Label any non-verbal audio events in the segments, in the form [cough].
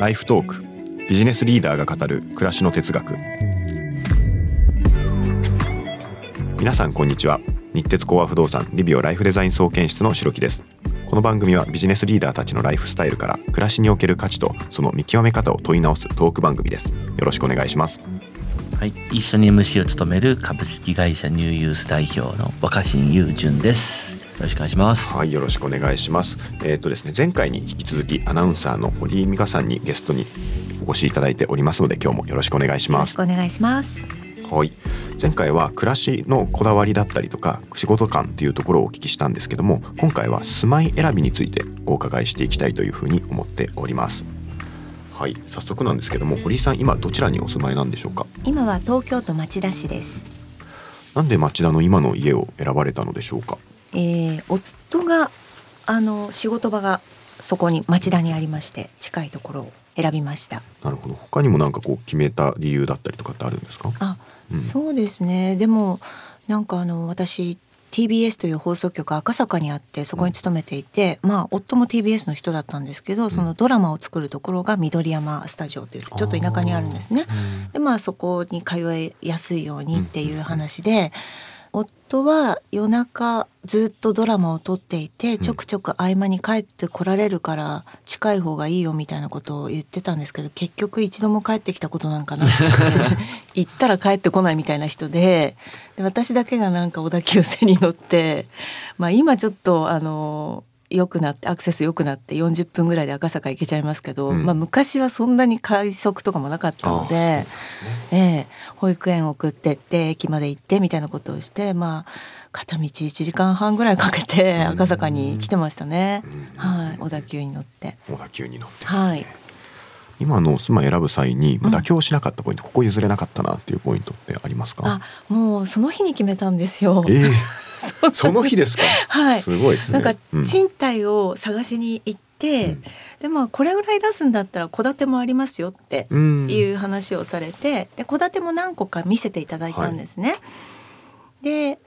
ライフトークビジネスリーダーが語る暮らしの哲学。皆さんこんにちは。日鉄コア不動産リビオライフデザイン総研室の白木です。この番組はビジネスリーダーたちのライフスタイルから暮らしにおける価値とその見極め方を問い直すトーク番組です。よろしくお願いします。はい、一緒に MC を務める株式会社ニューユース代表の若新雄純です。よろしくお願いします。はいよろしくお願いします。えっ、とですね前回に引き続きアナウンサーの堀井美香さんにゲストにお越しいただいておりますので今日もよろしくお願いしよろますしくお願いします。はい。前回は暮らしのこだわりだったりとか仕事感っていうところをお聞きしたんですけども今回は住まい選びについてお伺いしていきたいというふうに思っております。はい。早速なんですけども堀井さん今どちらにお住まいなんでしょうか？今は東京都町田市です。なんで町田の今の家を選ばれたのでしょうか？えー、夫があの仕事場がそこに町田にありまして近いところを選びました。なるほど。他にもなんかこう決めた理由だったりとかってあるんですか？あ、うん。そうですね。でもなんかあの私 TBS という放送局赤坂にあってそこに勤めていて、まあ夫も TBS の人だったんですけど、そのドラマを作るところが緑山スタジオというちょっと田舎にあるんですね。でまあそこに通いやすいようにっていう話で、夫は夜中ずっとドラマを撮っていてちょくちょく合間に帰ってこられるから近い方がいいよみたいなことを言ってたんですけど結局一度も帰ってきたことなんかなくて行ったら帰ってこないみたいな人でで私だけがなんか小田急線に乗って、まあ、今ちょっとあの良くなってアクセス良くなって40分ぐらいで赤坂行けちゃいますけど、うん。まあ、昔はそんなに快速とかもなかったので。ええ、保育園送ってって駅まで行ってみたいなことをしてまあ片道1時間半ぐらいかけて赤坂に来てましたね、はい小田急に乗って。小田急に乗ってね、はい。今の住まい選ぶ際に妥協しなかったポイント、ここ譲れなかったなっていうポイントってありますか？あもうその日に決めたんですよ。ええ [laughs] その日ですか。はいすごいですね。なんかうん賃貸を探しに行って、うんでまあこれぐらい出すんだったら戸建てもありますよってうんいう話をされてで戸建ても何個か見せていただいたんですね。で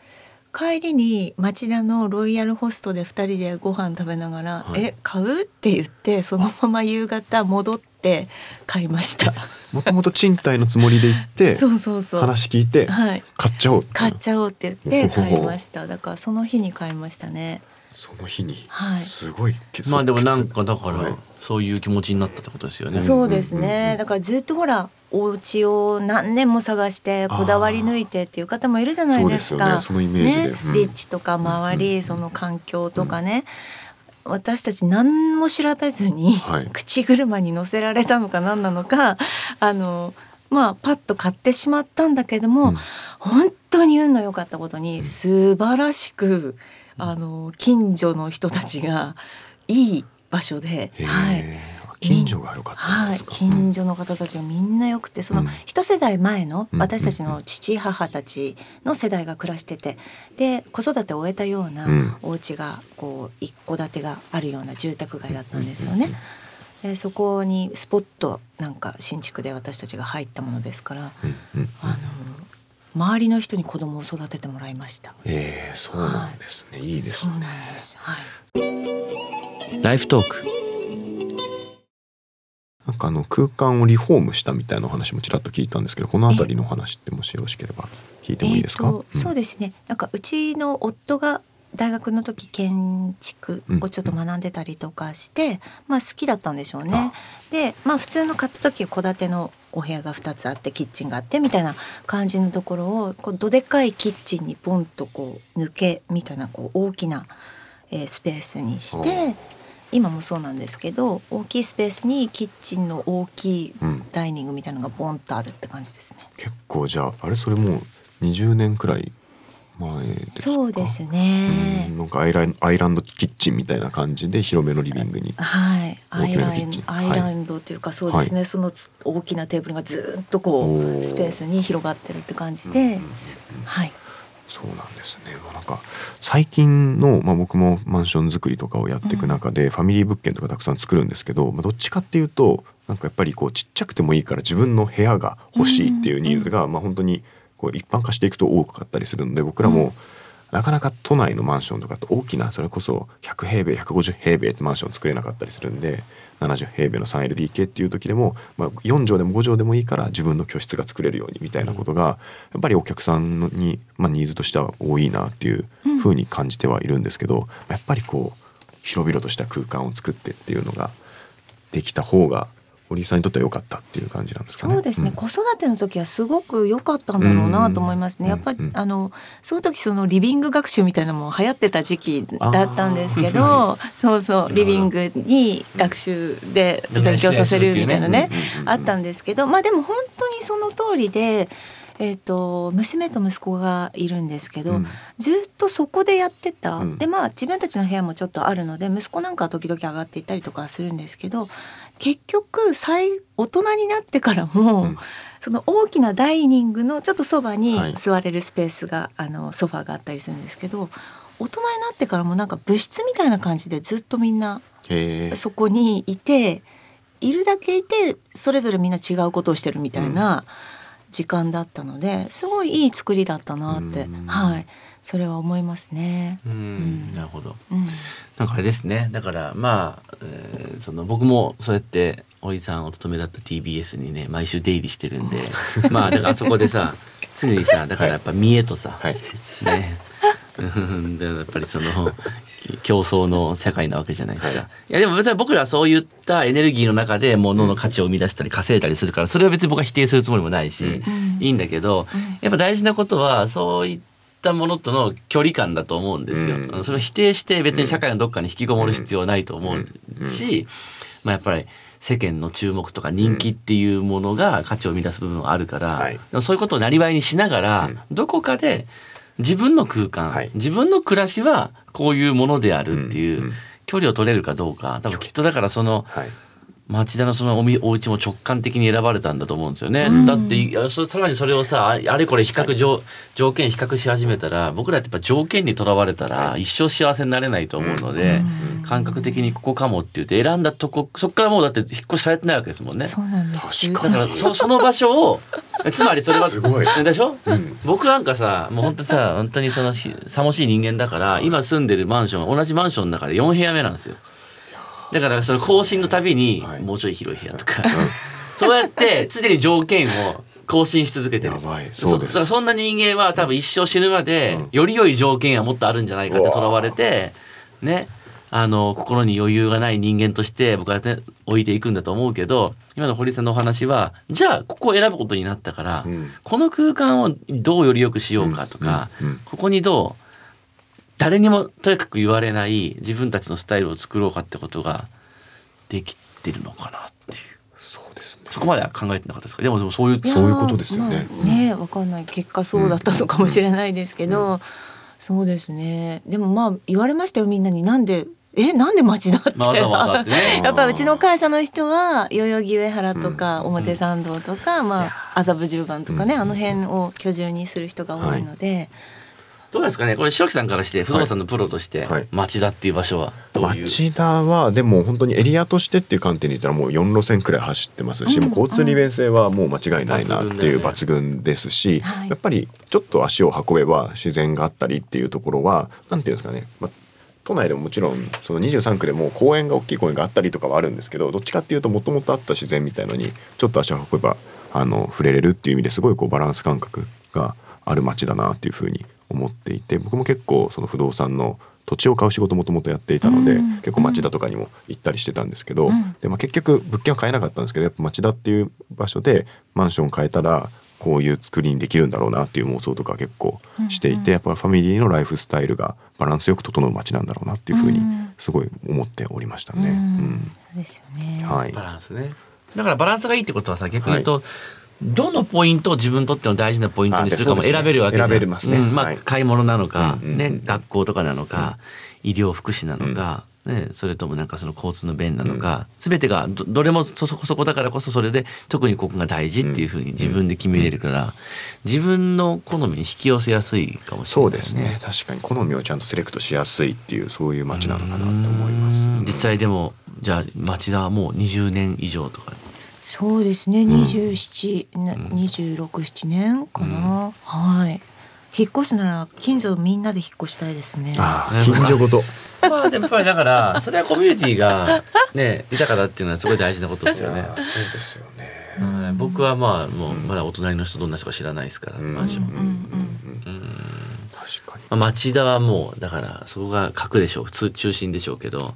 帰りに町田のロイヤルホストで2人でご飯食べながら「はい。え買う?」って言ってそのまま夕方戻って買いました。もともと賃貸のつもりで行って [laughs] そうそうそう。話聞いてはい。買っちゃおう買っちゃおうって言って買いました。だからその日に買いましたねその日に、はい。すごいけまあでもなんかだから、はい。そういう気持ちになったってことですよね。そうですうんうんうんねだからずっとほらお家を何年も探してこだわり抜いてっていう方もいるじゃないですそうかですよね。そのイメージで。ね。うん。立地とか周り、その環境とかね、私たち何も調べずに、はい。口車に乗せられたのか何なのかあのまあパッと買ってしまったんだけども、うん。本当に運の良かったことに素晴らしくあの近所の人たちがいい場所で、はい、近所が良かったです、か、近所の方たちがみんな良くてそのうん。一世代前のうん。私たちの父母たちの世代が暮らしててで子育てを終えたようなうん。お家がこう一戸建てがあるような住宅街だったんですよね。でそこにスポットなんか新築で私たちが入ったものですからあの周りの人に子供を育ててもらいました。ええそうなんですね、い、いですそうねなんです。はい。ライフトーク。なんかあの空間をリフォームしたみたいなお話もちらっと聞いたんですけどこの辺りのお話ってもしよろしければ聞いてもいいですか、えーとそうですねなんかうちの夫が大学の時建築をちょっと学んでたりとかして、まあ好きだったんでしょうね。でまあ普通の買った時は戸建てのお部屋が2つあってキッチンがあってみたいな感じのところをこうどでかいキッチンにポンとこう抜けみたいなこう大きな、えースペースにしおて今もそうなんですけど大きいスペースにキッチンの大きいうん。ダイニングみたいなのがボンとあるって感じですね。結構じゃああれそれもう20年くらい前ですか？そうですね。うん。なんかアイランアイランドキッチンみたいな感じで広めのリビングにはい、アイランアイランドっていうかそうですね、そのつ大きなテーブルがずっとこうスペースに広がってるって感じで、すはい。そうなんですね。まあなんか最近の、まあ、僕もマンション作りとかをやっていく中で、ファミリー物件とかたくさん作るんですけど、まあ、どっちかっていうとなんかやっぱりこうちっちゃくてもいいから自分の部屋が欲しいっていうニーズが、まあ本当にこう一般化していくと多かったりするので僕らも、なかなか都内のマンションとかって大きなそれこそ100平米150平米ってマンション作れなかったりするんで70平米の 3LDK っていう時でも、まあ、4畳でも5畳でもいいから自分の居室が作れるようにみたいなことがやっぱりお客さんのに、まあ、ニーズとしては多いなっていうふうに感じてはいるんですけど、やっぱりこう広々とした空間を作ってっていうのができた方が堀井さんにとっては良かったっていう感じなんですかね。そうですね、ん。子育ての時はすごく良かったんだろうなと思いますね。うん。やっぱり、うん。あのその時そのリビング学習みたいなのも流行ってた時期だったんですけど、そうそうリビングに学習で勉強させるみたいなねうんうんうんうんあったんですけど、まあでも本当にその通りで。えー、と娘と息子がいるんですけど、うん。ずっとそこでやってた、うん。でまあ自分たちの部屋もちょっとあるので息子なんかは時々上がっていったりとかするんですけど結局最大人になってからも、うん。その大きなダイニングのちょっとそばにはい。座れるスペースが、あのソファーがあったりするんですけど大人になってからもなんか部室みたいな感じでずっとみんなそこにいているだけいてそれぞれみんな違うことをしてるみたいな時間だったのですごいいい作りだったなって、うん。はいそれは思いますね。うんん。なるほど。うん。なんかあれですね。だからまあ、えーその僕もそうやって堀さんお勤めだった TBS にね毎週出入りしてるんで [laughs] まあだからあそこでさ常にさだからやっぱ見栄とさ、はい。ねうんでやっぱりその競争の社会なわけじゃないですか、はい。い、やでも別に僕らはそういったエネルギーの中で物の価値を生み出したり稼いだりするからそれは別に僕は否定するつもりもないし、うん。いいんだけどやっぱ大事なことはそういったものとの距離感だと思うんですよ。うん。それを否定して別に社会のどっかに引きこもる必要はないと思うし、まあ、やっぱり世間の注目とか人気っていうものが価値を生み出す部分はあるから、はい。でもそういうことをなりわいにしながら、うん。どこかで自分の空間、はい。自分の暮らしはこういうものであるっていう、距離を取れるかどうか。多分きっとだからそのはい町田のそのおみお家も直感的に選ばれたんだと思うんですよね。うん。だっていやそさらにそれをさああれこれ比較条条件比較し始めたら僕らってやっぱ条件にとらわれたら一生幸せになれないと思うので、うん感覚的にここかもって言って選んだとこそこからもうだって引っ越しされてないわけですもんね。そうなんです。確だからそその場所を [laughs] つまりそれはすごい。でしょ、うん。僕なんかさもう本当さ本当にそのしさもしい人間だから今住んでるマンション同じマンションの中で4部屋目なんですよだからその更新のたびにはい。もうちょい広い部屋とか、[laughs] そうやって常に条件を更新し続けてる。やばい。そそうです。だからそんな人間は多分一生死ぬまでうん。より良い条件はもっとあるんじゃないかってとらわれてね。あの心に余裕がない人間として僕はね置いていくんだと思うけど今の堀さんのお話はじゃあここを選ぶことになったから、うん。この空間をどうより良くしようかとか、うん。うん。ここにどう誰にもとにかく言われない自分たちのスタイルを作ろうかってことができてるのかなっていう。そうですね。そこまでは考えてなかったですか？でもでもそういうやそういうことですよね。まあねわかんない結果そうだったのかもしれないですけど、そうですね。でもまあ言われましたよみんなになんでえなんで町田って、まあわざわざってね。[laughs] やっぱうちの会社の人は代々木上原とかうん。表参道とか、まあ麻布十番とかね、あの辺を居住にする人が多いので、どうですかね？これ白木さんからして不動産のプロとしてはい。町田っていう場所はどういう、町田はでも本当にエリアとしてっていう観点で言ったらもう4路線くらい走ってますし、うん。もう交通利便性はもう間違いないなっていう抜抜群ですし、はい。やっぱりちょっと足を運べば自然があったりっていうところはなんていうんですかね、まあ都内でももちろんその23区でも公園が大きい公園があったりとかはあるんですけどどっちかっていうともともとあった自然みたいのにちょっと足を運べばあの触れれるっていう意味ですごいこうバランス感覚がある街だなっていうふうに思っていて僕も結構その不動産の土地を買う仕事もともとやっていたので、うん。結構町田とかにも行ったりしてたんですけど、うん。でまあ、結局物件は買えなかったんですけどやっぱ町田っていう場所でマンション買えたらこういう作りにできるんだろうなっていう妄想とか結構していて、うんうんやっぱファミリーのライフスタイルがバランスよく整う街なんだろうなっていうふうにうん。すごい思っておりましたね。うん。うん。そうですよね。はい。バランスね。だからバランスがいいってことはさ逆に言うと、どのポイントを自分にとっての大事なポイントにするかも選べるわけじゃん。選べますね。うん。まあ、はい。買い物なのか、うんうんうん。ね、学校とかなのか、医療福祉なのか、ね、それともなんかその交通の便なのか、全てがどどれもそそこそこだからこそそれで特にここが大事っていうふうに自分で決めれるから、自分の好みに引き寄せやすいかもしれそうないですね。確かに好みをちゃんとセレクトしやすいっていうそういう街なのかなと思います。うん。実際でもじゃあ町田はもう20年以上とかそうですね。二十七、二十六七年かな。はい。引っ越すなら近所みんなで引っ越したいですね。ああ近所ごと [laughs] まあでもやっぱりだからそれはコミュニティがね豊かだっていうのはすごい大事なことですよね。そうですよねはい僕はまあもうまだお隣の人どんな人か知らないですから、うんマンション。うんうんうん確かにまあ、町田はもうだからそこが核でしょう普通中心でしょうけど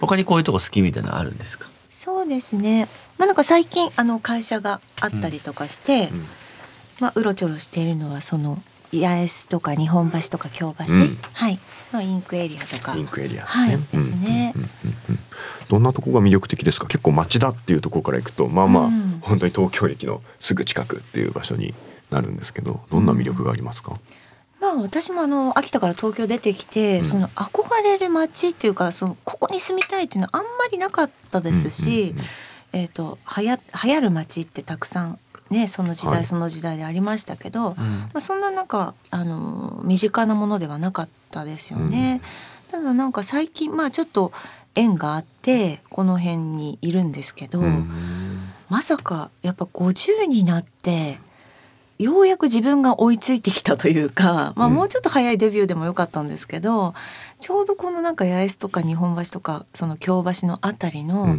他にこういうとこ好きみたいなのあるんですか？そうですね。まあなんか最近あの会社があったりとかして、うん。まあうろちょろしているのはその八重洲とか日本橋とか京橋、うん。はい、まあインクエリアとか。リンクエリアですね。はい。ですね。うんうんうんうんどんなとこが魅力的ですか？結構町田っていうところから行くと、まあまあ、うん。本当に東京駅のすぐ近くっていう場所になるんですけど、どんな魅力がありますか？まあ私もあの秋田から東京出てきて、うん。その憧れる街っていうかそのここに住みたいっていうのはあんまりなかったですし、うんうんうんえっ、とはや流行る街ってたくさんねその時代、はい。その時代でありましたけど、うん。まあ、そんななんかあの身近なものではなかったですよね。ただなんか最近まあちょっと縁があってこの辺にいるんですけど、うん。まさかやっぱ50になってようやく自分が追いついてきたというか、まあ、うん。もうちょっと早いデビューでもよかったんですけど、ちょうどこのなんか八重洲とか日本橋とかその京橋のあたりの、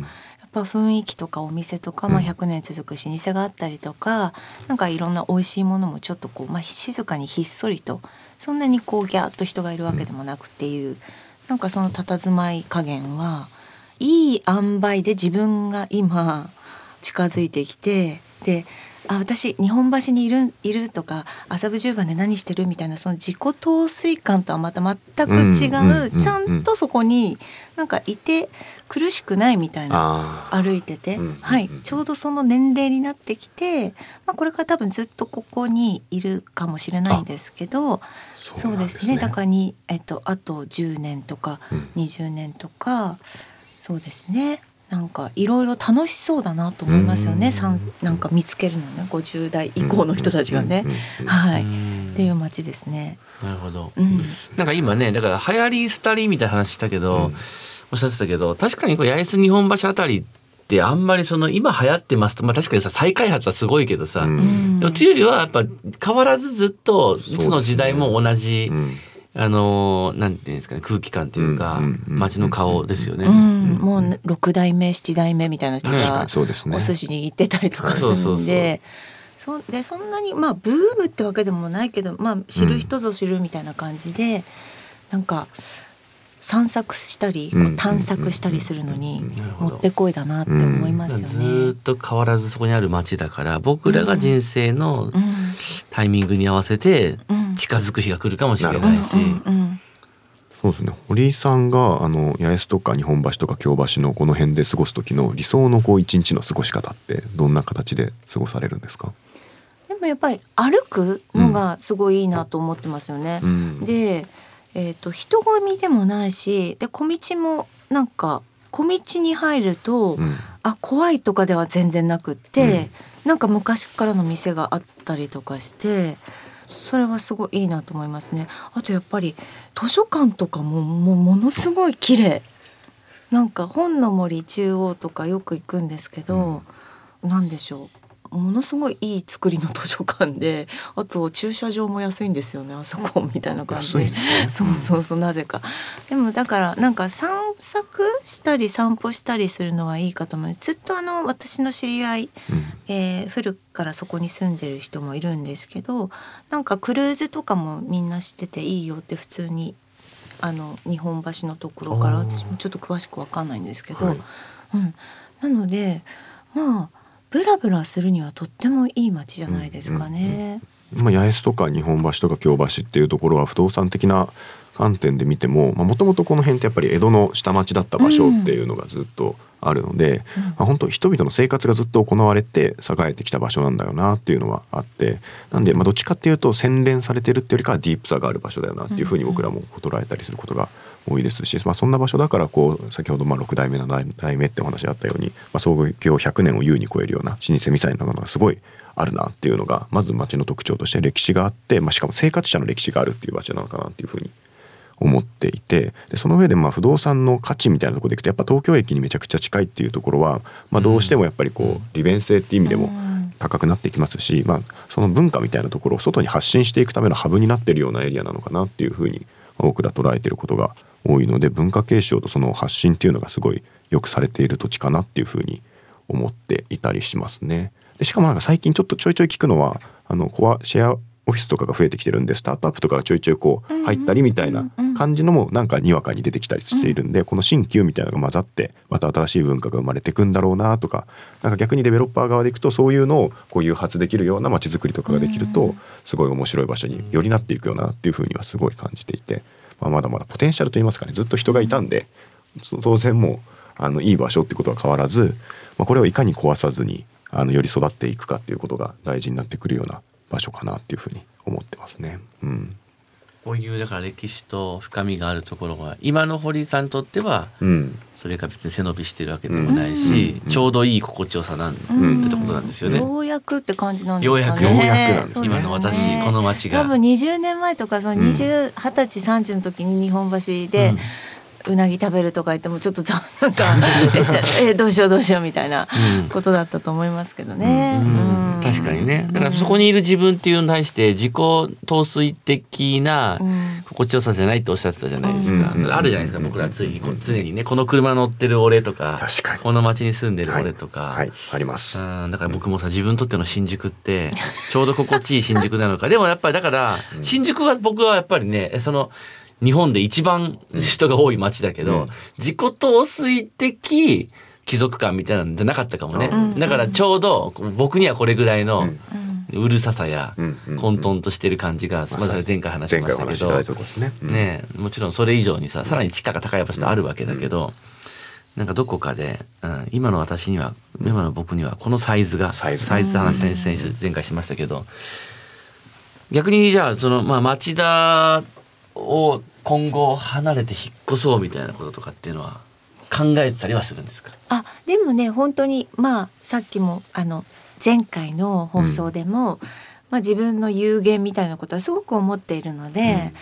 ぱ雰囲気とかお店とか、まあ、うん100年続く老舗があったりとかなんかいろんな美味しいものもちょっとこう、まあ、静かにひっそりとそんなにこうギャーッと人がいるわけでもなくっていう、なんかその佇まい加減はいい塩梅で自分が今近づいてきてであ私日本橋にいるいるとか麻布十番で何してるみたいなその自己陶酔感とはまた全く違う、ちゃんとそこになんかいて苦しくないみたいな。歩いてて、はい、ちょうどその年齢になってきて、まあ、これから多分ずっとここにいるかもしれないんですけどそうなんですね。だからに、えっと、あと10年とかうん。20年とかそうですねなんかいろいろ楽しそうだなと思いますようん。ねさんなんか見つけるのね。50代以降の人たちがね。はい、うん。っていう街ですね。なるほど、うん。なんか今ねだから流行り廃りみたいな話したけど、うん。おっしゃってたけど確かにこう八重洲日本橋あたりってあんまりその今流行ってますとまあ確かにさ再開発はすごいけどさ、うん。うん。でもというよりはやっぱ変わらずずっといつの時代も同じ、うんあのーなんていうんですかね空気感というか、うんうんうん街の顔ですよね。うん、もうね六代目七代目みたいな人が確かにそうですね。お。寿司に行ってたりとかするそうそうそうんで。そでそんなにまあブームってわけでもないけど、まあ、知る人ぞ知るみたいな感じで、なんか散策したりこうん。う探索したりするのにもってこいだなって思いますずよね。ーっと変わらずそこにある街だから僕らが人生のうん。タイミングに合わせてうん近づく日が来るかもしれうなんいし、うんうんそうですね。堀井さんがあの八重洲とか日本橋とか京橋のこの辺で過ごす時の理想のこう一日の過ごし方ってどんな形で過ごされるんですか？でもやっぱり歩くのがすごいいいなと思ってますよね。うん。で、えー、と人混みでもないしで小道もなんか小道に入ると、うん。あ怖いとかでは全然なくって、なんか昔からの店があったりとかしてそれはすごいいいなと思いますね。あとやっぱり図書館とかももうものすごい綺麗。なんか本の森中央とかよく行くんですけど、なんでしょうものすごいいい作りの図書館であと駐車場も安いんですよねあそこみたいな感じで。ね。そうそうそうなぜか。でもだからなんか散策したり散歩したりするのはいいかと思いますずっとあの私の知り合い、うん。えー古くからそこに住んでる人もいるんですけどなんかクルーズとかもみんな知ってていいよって普通にあの日本橋のところから私もちょっと詳しくわかんないんですけど、はい。うん、なのでまあブラブラするにはとってもいい街じゃないですかね。まあ、八重洲とか日本橋とか京橋っていうところは不動産的な観点で見てももともとこの辺ってやっぱり江戸の下町だった場所っていうのがずっとあるので、うんまあ、本当人々の生活がずっと行われて栄えてきた場所なんだよなっていうのはあってなんでまあどっちかっていうと洗練されてるっていうよりかはディープさがある場所だよなっていうふうに僕らも捉えたりすることが多いですし、まあ、そんな場所だからこう先ほどまあ6代目7代目ってお話あったように、まあ、創業100年を優に超えるような老舗みたいなのがすごいあるなっていうのがまず町の特徴として歴史があって、まあ、しかも生活者の歴史があるっていう場所なのかなっていうふうに思っていてでその上でまあ不動産の価値みたいなところでいくとやっぱ東京駅にめちゃくちゃ近いっていうところは、まあ、どうしてもやっぱりこう利便性っていう意味でもうん。高くなっていきますし、まあ、その文化みたいなところを外に発信していくためのハブになっているようなエリアなのかなっていうふうに僕ら捉えていることが多いので文化継承とその発信っていうのがすごいよくされている土地かなっていうふうに思っていたりしますね。でしかもなんか最近ちょっとちょいちょい聞くのはあのコアシェアオフィスとかが増えてきてるんでスタートアップとかがちょいちょいこう入ったりみたいな感じのもなんかにわかに出てきたりしているんでこの新旧みたいなのが混ざってまた新しい文化が生まれていくんだろうなとかなんか逆にデベロッパー側でいくとそういうのをこう誘発できるような街づくりとかができるとすごい面白い場所によりなっていくよなっていうふうにはすごい感じていて、まあ、まだまだポテンシャルといいますかねずっと人がいたんで当然もうあのいい場所ってことは変わらず、まあ、これをいかに壊さずにあのより育っていくかっていうことが大事になってくるような場所かなっていうふうに思ってますね。うんこういうだから歴史と深みがあるところが今の堀さんにとってはうん。それが別に背伸びしてるわけでもないし、うん。ちょうどいい心地よさなんってことなんですよね。ようやくって感じなんですかね。ようやくようやくなんですそう今の私ねこの街が。多分20年前とかそのうん。20、二十歳30の時に日本橋で、うなぎ食べるとか言ってもちょっとざなんか [laughs] ええどうしようどうしようみたいなうん。ことだったと思いますけどね。うん確かにね。だからそこにいる自分っていうのに対して自己陶酔的なうん。心地よさじゃないっておっしゃってたじゃないですか、うん。それあるじゃないですか僕らついにこう常にねこの車乗ってる俺とか確かに。この街に住んでる俺とか、はい。あります。うん。だから僕もさ自分にとっての新宿って [laughs] ちょうど心地いい新宿なのか。でもやっぱりだから新宿は僕はやっぱりねその日本で一番人が多い街だけど、うん。自己陶酔的貴族感みたいなのじゃなかったかもね、うん。だからちょうど僕にはこれぐらいのうるささや混沌としてる感じが、まあ、前回話し前ましたけど。ね。もちろんそれ以上にささらに地価が高い場所ってあるわけだけど、なんかどこかで、うん、今の私には今の僕にはこのサイズがサイズ。の話選手選手前回しましたけど逆にじゃあその、まあ、町田を今後離れて引っ越そうみたいなこととかっていうのは考えてたりはするんですか？あでもね本当にまあさっきもあの前回の放送でも、まあ、自分の有限みたいなことはすごく思っているので、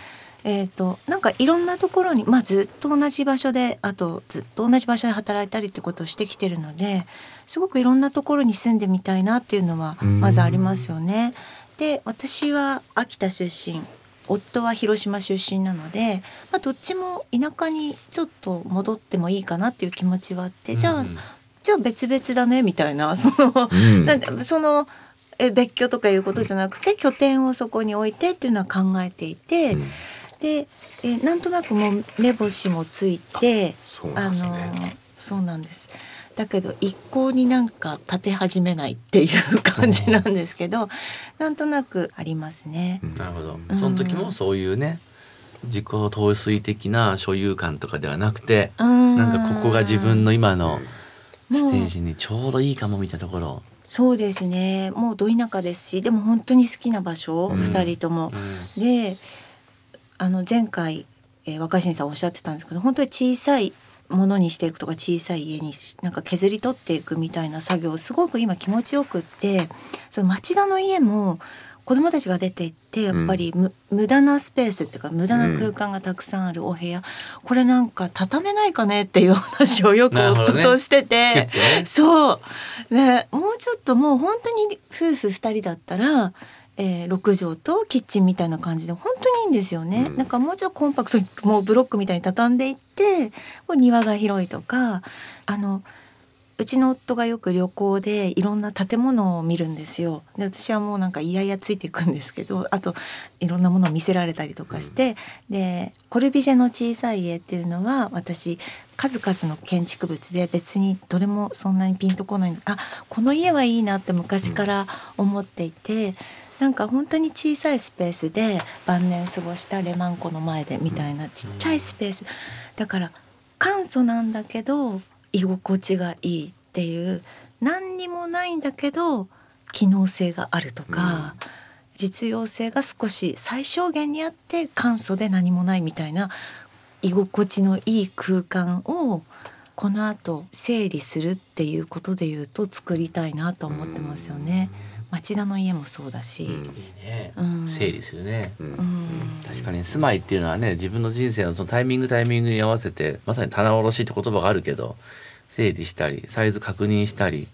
えー、となんかいろんなところに、まあ、ずっと同じ場所であとずっと同じ場所で働いたりってことをしてきてるのですごくいろんなところに住んでみたいなっていうのはうん。まずありますよね。で私は秋田出身夫は広島出身なので、まあ、どっちも田舎にちょっと戻ってもいいかなっていう気持ちはあってじゃあ、うんじゃあ別々だねみたいな。[laughs] その、うん。なんでそのえ別居とかいうことじゃなくて拠点をそこに置いてっていうのは考えていて、うん。でえなんとなくもう目星もついてそうなんですのね。そうなんですだけど一向になんか立て始めないっていう感じなんですけどなんとなくありますね。うんなるほど。うん。その時もそういうね自己陶酔的な所有感とかではなくてななんかここが自分の今のステージにちょうどいいかもみたいなところ。をそうですね。もうど田舎ですしでも本当に好きな場所、うん。二人とも。であの前回、えー若新さんおっしゃってたんですけど本当に小さいものにしていくとか小さい家にしなんか削り取っていくみたいな作業すごく今気持ちよくってその町田の家も子供たちが出て行ってやっぱりむ、無駄なスペースっていうか無駄な空間がたくさんあるお部屋、これなんか畳めないかねっていう話をよく [laughs] 夫としてて。ッ。てね。そう、ね、もうちょっともう本当に夫婦二人だったら、えー、6畳とキッチンみたいな感じで本当にいいんですよね、うん。なんかもうちょっとコンパクトにもうブロックみたいに畳んでいってこう庭が広いとかあのうちの夫がよく旅行でいろんな建物を見るんですよ。で私はもうなんかいやいやついていくんですけど [laughs] あといろんなものを見せられたりとかして、でコルビジェの小さい家っていうのは私数々の建築物で別にどれもそんなにピンとこない。あこの家はいいなって昔から思っていて、なんか本当に小さいスペースで晩年過ごしたレマン湖の前でみたいなちっちゃいスペース。だから簡素なんだけど居心地がいいっていう。何にもないんだけど機能性があるとか、実用性が少し最小限にあって簡素で何もないみたいな居心地のいい空間をこの後整理するっていうことで言うと作りたいなと思ってますよね。町田の家もそうだし、うん。整理するね。うん。うん。確かに住まいっていうのはね自分の人生のそのタイミングタイミングに合わせてまさに棚卸しって言葉があるけど整理したりサイズ確認したり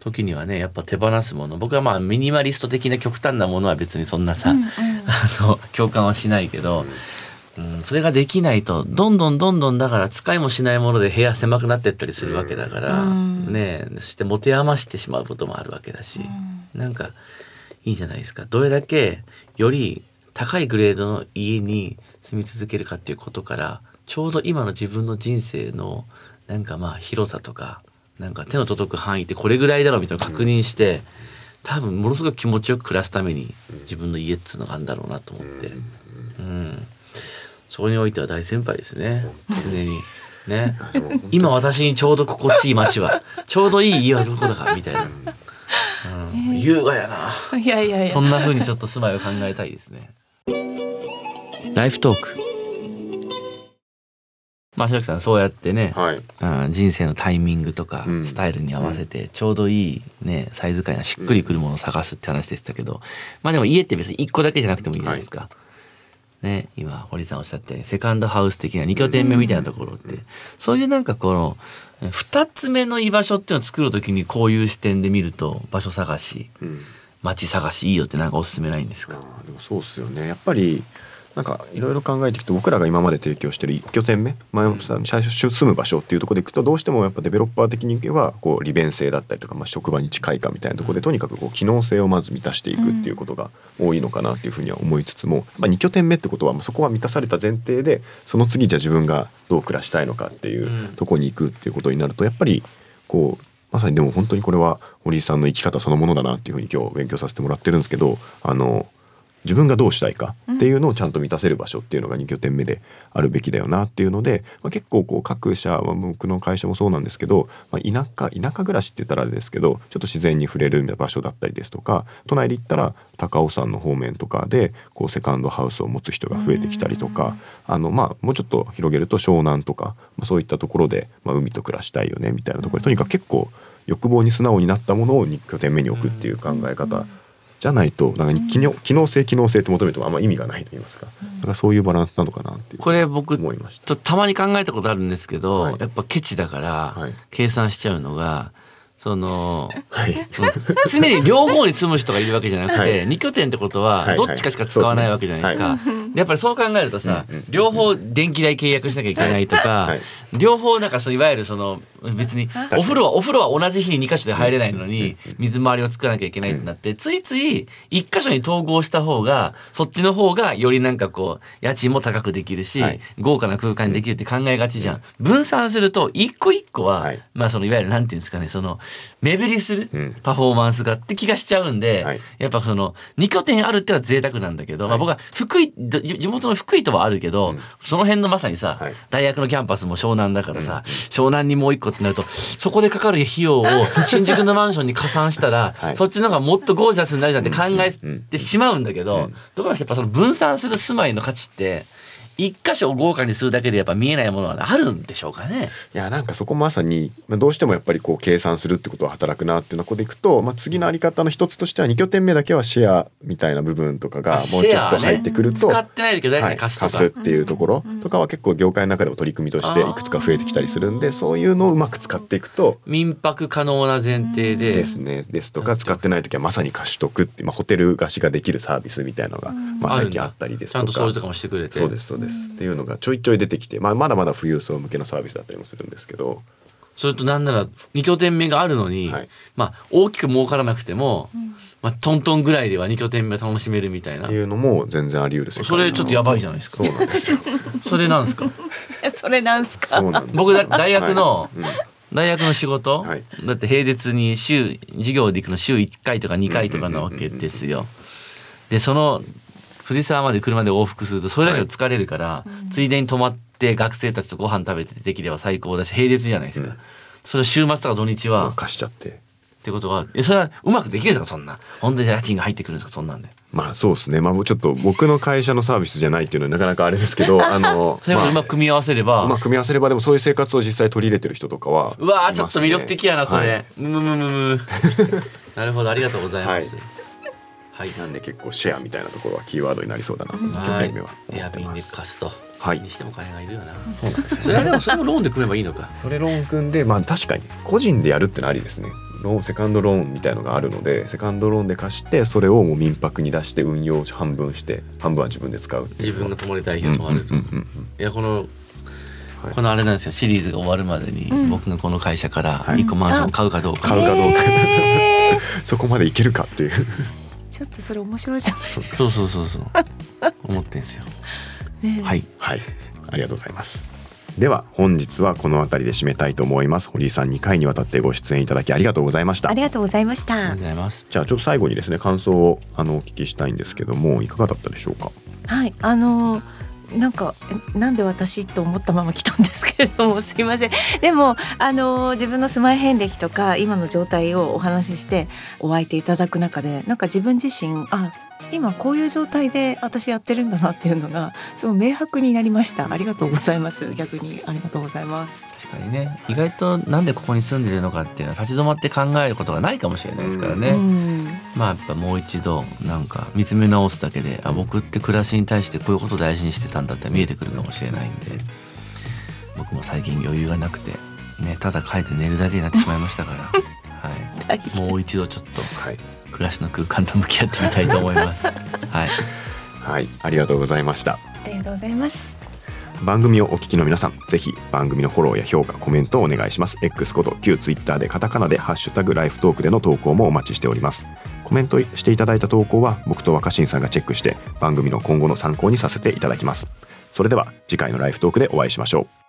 時にはねやっぱ手放すもの。僕はまあミニマリスト的な極端なものは別にそんなさ、うんうん。[laughs] あの共感はしないけど、うん、それができないとどんどんどんどんだから使いもしないもので部屋狭くなってったりするわけだから、うん。ねそして持て余してしまうこともあるわけだし、なんかいいじゃないですか。どれだけより高いグレードの家に住み続けるかっていうことからちょうど今の自分の人生のなんかまあ広さとかなんか手の届く範囲ってこれぐらいだろうみたいな確認して、多分ものすごく気持ちよく暮らすために自分の家っつうのがあるんだろうなと思って、うん、そこにおいては大先輩ですね。常に。[laughs] ね。今私にちょうど心地いい街はちょうどいい家はどこだかみたいな、うん、優雅やな。いやいやいやそんな風にちょっと住まいを考えたいですね。ライフトーク。まあ、白木さんそうやってね、はいうん人生のタイミングとかうんスタイルに合わせてちょうどいいねサイズ感やしっくりくるものを探すって話でしたけど、まあでも家って別に1個だけじゃなくてもいいじゃないですか。ね、今堀さんおっしゃったようにセカンドハウス的な2拠点目みたいなところって、そういうなんかこの2つ目の居場所っていうのを作る時にこういう視点で見ると場所探しうん。街探しいいよってなんかおすすめないんですあかーでもそうっすよね。やっぱりなんかいろいろ考えていくと僕らが今まで提供してる1拠点目前もさ最初住む場所っていうところでいくとどうしてもやっぱデベロッパー的にはこう利便性だったりとか、まあ、職場に近いかみたいなところでとにかくこう機能性をまず満たしていくっていうことが多いのかなっていうふうには思いつつも、まあ、2拠点目ってことはまあそこは満たされた前提でその次じゃあ自分がどう暮らしたいのかっていううん。ところに行くっていうことになるとやっぱりこうまさにでも本当にこれは堀井さんの生き方そのものだなっていうふうに今日勉強させてもらってるんですけどあの自分がどうしたいかっていうのをちゃんと満たせる場所っていうのが2拠点目であるべきだよなっていうので、まあ、結構こう各社は僕の会社もそうなんですけど、まあ、田舎田舎暮らしって言ったらあれですけどちょっと自然に触れる場所だったりですとか都内で言ったら高尾山の方面とかでこうセカンドハウスを持つ人が増えてきたりとかあのまあもうちょっと広げると湘南とか、まあ、そういったところで、まあ、海と暮らしたいよねみたいなところでとにかく結構欲望に素直になったものを2拠点目に置くっていう考え方じゃないとなんか機能機能性機能性って求めてもあんま意味がないと言いますか。だからそういうバランスなのかなっていうこれ僕思いました。ちょっとたまに考えたことあるんですけど、はい。やっぱケチだからはい。計算しちゃうのがそのはい。うん。常に両方に住む人がいるわけじゃなくて、はい。2拠点ってことははいどっちかしか使わないわけじゃないですか。やっぱりそう考えるとさ、うんうん両方電気代契約しなきゃいけないとか、はい。両方なんかそういわゆるその別にお風呂はお風呂は同じ日に2箇所で入れないのに水回りを作らなきゃいけないってなってついつい1箇所に統合した方がそっちの方がよりなんかこう家賃も高くできるし、はい。豪華な空間にできるって考えがちじゃん。分散すると一個一個は、はい。まあそのいわゆるなんていうんですかねその目減りするうん。パフォーマンスがって気がしちゃうんで、はい。やっぱその2拠点あるってのは贅沢なんだけど、まあはい僕は福井ど地地元の福井とはあるけど、うん。その辺のまさにさ、はい。大学のキャンパスも湘南だからさ、湘南にもう一個ってなるとそこでかかる費用を [laughs] 新宿のマンションに加算したら、はい。そっちの方がもっとゴージャスになるじゃんって考えうんてしまうんだけど、うん。どうなんですかやっぱその分散する住まいの価値って一箇所を豪華にするだけでやっぱ見えないものはあるんでしょうかね。いやなんかそこまさに、まあ、どうしてもやっぱりこう計算するってことは働くなっていうのこでいくと、まあ、次のあり方の一つとしては2拠点目だけはシェアみたいな部分とかがあもうちょっと入ってくると、使ってないけど誰か貸すとか。貸すっていうところとかは結構業界の中でも取り組みとしていくつか増えてきたりするんでそういうのをうまく使っていくと民泊可能な前提で。ですね。ですとか使ってない時はまさに貸しとくってまあ、ホテル貸しができるサービスみたいなのが、まあ、最近あったりですちゃんとかとそういうとかもしてくれて。そうですそうですっていうのがちょいちょい出てきて、まあ、まだまだ富裕層向けのサービスだったりもするんですけど。それとなんなら2拠点目があるのに、はい。まあ大きく儲からなくても、まあ、トントンぐらいでは2拠点目楽しめるみたいな。いうのも全然あり得る世界それちょっとやばいじゃないですか。そうなんですよ。それなんで [laughs] すか？それなんです僕だ大学の、はい。うん。大学の仕事、はい。だって平日に週授業で行くの週1回とか2回とかなわけですよ。でその藤沢まで車で往復するとそれだけで疲れるから、ついでに泊まって学生たちとご飯食べてできれば最高だし平日じゃないですか。うん。それは週末とか土日は、貸しちゃって。ってことはえそれはうまくできるんですか？そんな。本当に家賃が入ってくるんですか？そんなんで。まあそうですね。まあもうちょっと僕の会社のサービスじゃないっていうのはなかなかあれですけど [laughs] あのそれをうままく組み合わせれば、あうまく組み合わせればでもそういう生活を実際取り入れてる人とかはうわちょっと魅力的やなそれ、はい。むむむむむ。なるほどありがとうございます。はい、なんで結構シェアみたいなところはキーワードになりそうだなと2拠はい。点目はエアビンで貸すと、はい。にしても金がいるよな。そうなんですよそれはでもそれもローンで組めばいいのか。それローン組んでまあ確かに個人でやるってのありですね。ローンセカンドローンみたいのがあるのでセカンドローンで貸してそれをもう民泊に出して運用半分して半分は自分で使う自分が泊まり代費を泊まると、うんうんうんうんいやこの、はい。このあれなんですよ。シリーズが終わるまでに、うん。僕がこの会社からはい。一個マンションを買うかどうか、買うかどうか。えー。[laughs] そこまでいけるかっていうちょっとそれ面白いじゃない。そうそうそうそう。思ってんすよ。[laughs] ねはい。はい。ありがとうございます。では本日はこの辺りで締めたいと思います。堀井さん2回にわたってご出演いただきありがとうございました。ありがとうございましありがとたうございます。じゃあちょっと最後にですね感想をあのお聞きしたいんですけどもいかがだったでしょうか？はい。あのなんかえなんで私と思ったまま来たんですけれどもすいません。でもあの自分の住まい遍歴とか今の状態をお話ししてお相手いただく中でなんか自分自身あ今こういう状態で私やってるんだなっていうのがすごい明白になりました。ありがとうございます。逆にありがとうございます。確かにね。意外となんでここに住んでるのかっていうのは立ち止まって考えることがないかもしれないですからね、うんまあやっぱもう一度なんか見つめ直すだけであ僕って暮らしに対してこういうことを大事にしてたんだって見えてくるかもしれないんで僕も最近余裕がなくてねただ帰って寝るだけになってしまいましたから、[laughs] はい、もう一度ちょっとはい。暮らしの空間と向き合ってみたいと思います。[laughs] はい、はい。ありがとうございました。ありがとうございます。番組をお聞きの皆さんぜひ番組のフォローや評価コメントをお願いします。X こと旧 Twitter でカタカナでハッシュタグライフトークでの投稿もお待ちしておりますコメントしていただいた投稿は僕と若新さんがチェックして番組の今後の参考にさせていただきます。それでは次回のライフトークでお会いしましょう。